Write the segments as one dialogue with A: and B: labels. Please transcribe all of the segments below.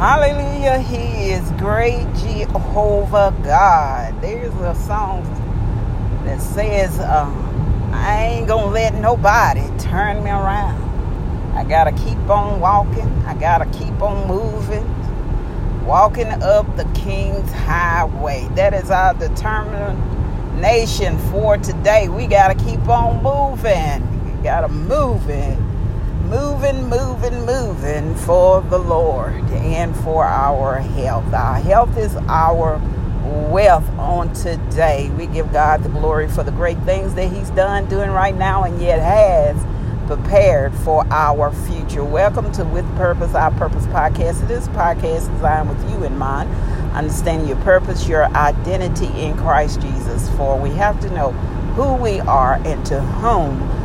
A: Hallelujah. He is great Jehovah God. There's a song that says, um, I ain't going to let nobody turn me around. I got to keep on walking. I got to keep on moving. Walking up the King's Highway. That is our determination for today. We got to keep on moving. We got to move it moving, moving, moving for the Lord and for our health. Our health is our wealth on today. We give God the glory for the great things that He's done, doing right now, and yet has prepared for our future. Welcome to With Purpose, Our Purpose podcast. This podcast is designed with you in mind, understanding your purpose, your identity in Christ Jesus. For we have to know who we are and to whom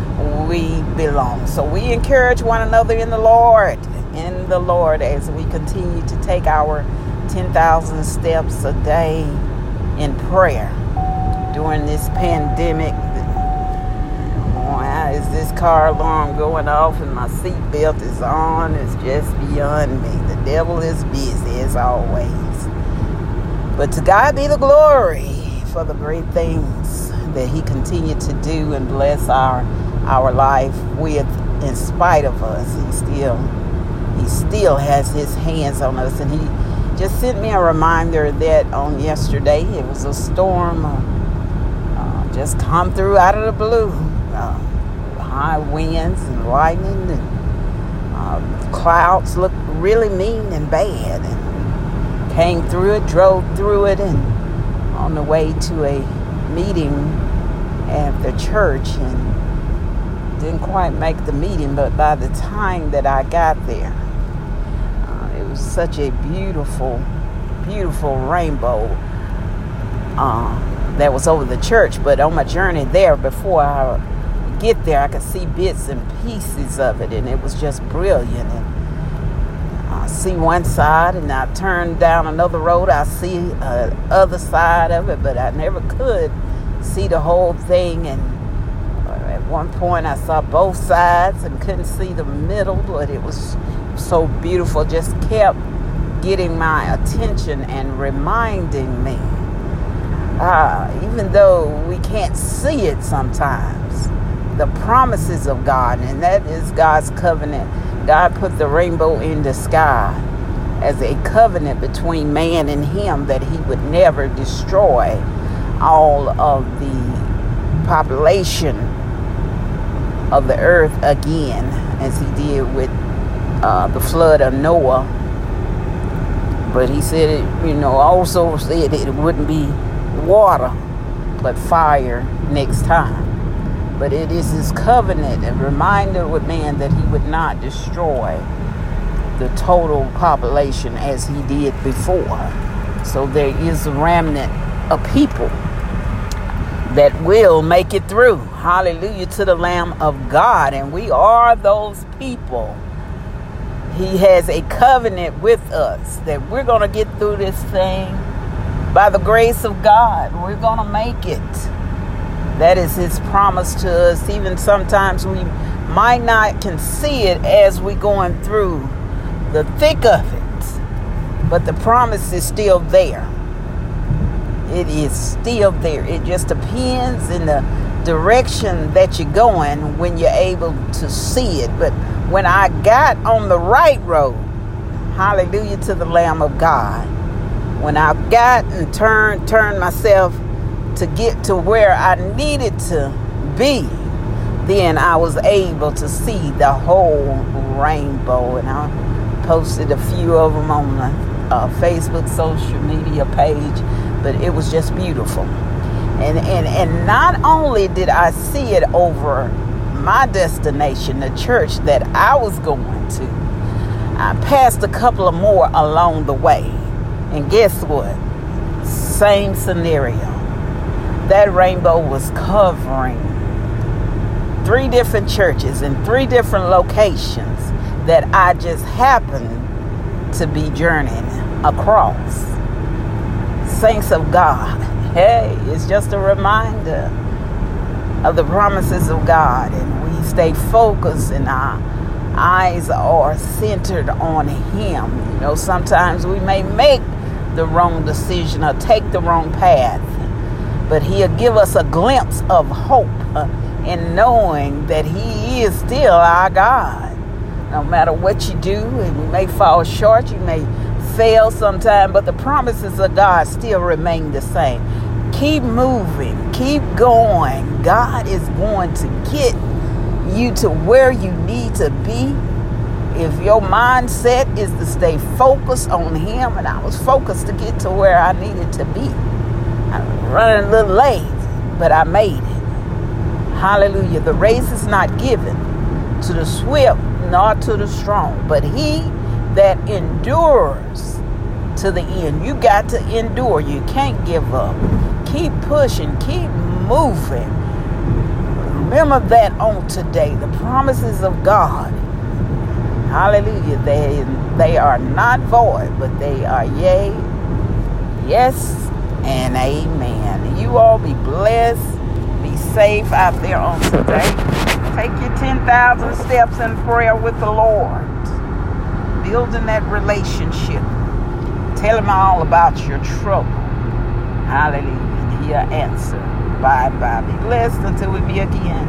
A: we belong. So we encourage one another in the Lord, in the Lord, as we continue to take our 10,000 steps a day in prayer during this pandemic. Why is this car alarm going off and my seatbelt is on? It's just beyond me. The devil is busy as always. But to God be the glory for the great things that He continued to do and bless our our life with in spite of us. He still he still has his hands on us. And he just sent me a reminder that on yesterday it was a storm uh, uh, just come through out of the blue. Uh, high winds and lightning and uh, clouds looked really mean and bad. And came through it drove through it and on the way to a meeting at the church and didn't quite make the meeting, but by the time that I got there, uh, it was such a beautiful, beautiful rainbow uh, that was over the church. But on my journey there, before I get there, I could see bits and pieces of it, and it was just brilliant. And I see one side, and I turn down another road, I see uh, other side of it, but I never could see the whole thing and one point I saw both sides and couldn't see the middle, but it was so beautiful. Just kept getting my attention and reminding me. Uh, even though we can't see it sometimes, the promises of God, and that is God's covenant. God put the rainbow in the sky as a covenant between man and him that he would never destroy all of the population of the earth again, as he did with uh, the flood of Noah. But he said it, you know, also said it wouldn't be water, but fire next time. But it is his covenant, and reminder with man that he would not destroy the total population as he did before. So there is a remnant of people that will make it through. Hallelujah to the Lamb of God. And we are those people. He has a covenant with us that we're going to get through this thing by the grace of God. We're going to make it. That is his promise to us. Even sometimes we might not can see it as we're going through the thick of it. But the promise is still there it is still there. It just depends in the direction that you're going when you're able to see it. But when I got on the right road, hallelujah to the Lamb of God, when I got and turned turned myself to get to where I needed to be, then I was able to see the whole rainbow. And I posted a few of them on my uh, Facebook social media page but it was just beautiful. And, and, and not only did I see it over my destination, the church that I was going to, I passed a couple of more along the way. And guess what? Same scenario. That rainbow was covering three different churches in three different locations that I just happened to be journeying across saints of God. Hey, it's just a reminder of the promises of God, and we stay focused and our eyes are centered on Him. You know, sometimes we may make the wrong decision or take the wrong path, but He'll give us a glimpse of hope in knowing that He is still our God. No matter what you do, and you may fall short, you may fail sometime, but the promises of God still remain the same. Keep moving, keep going. God is going to get you to where you need to be. If your mindset is to stay focused on Him, and I was focused to get to where I needed to be. I'm running a little late, but I made it. Hallelujah. The race is not given to the swift nor to the strong, but he that endures to the end. You got to endure. You can't give up. Keep pushing, keep moving. Remember that on today. The promises of God. Hallelujah. They they are not void, but they are yea, yes, and amen. You all be blessed. Be safe out there on today. Take your 10,000 steps in prayer with the Lord. Building that relationship. Tell him all about your trouble. Hallelujah. He'll answer. Bye bye. Be blessed until we meet again.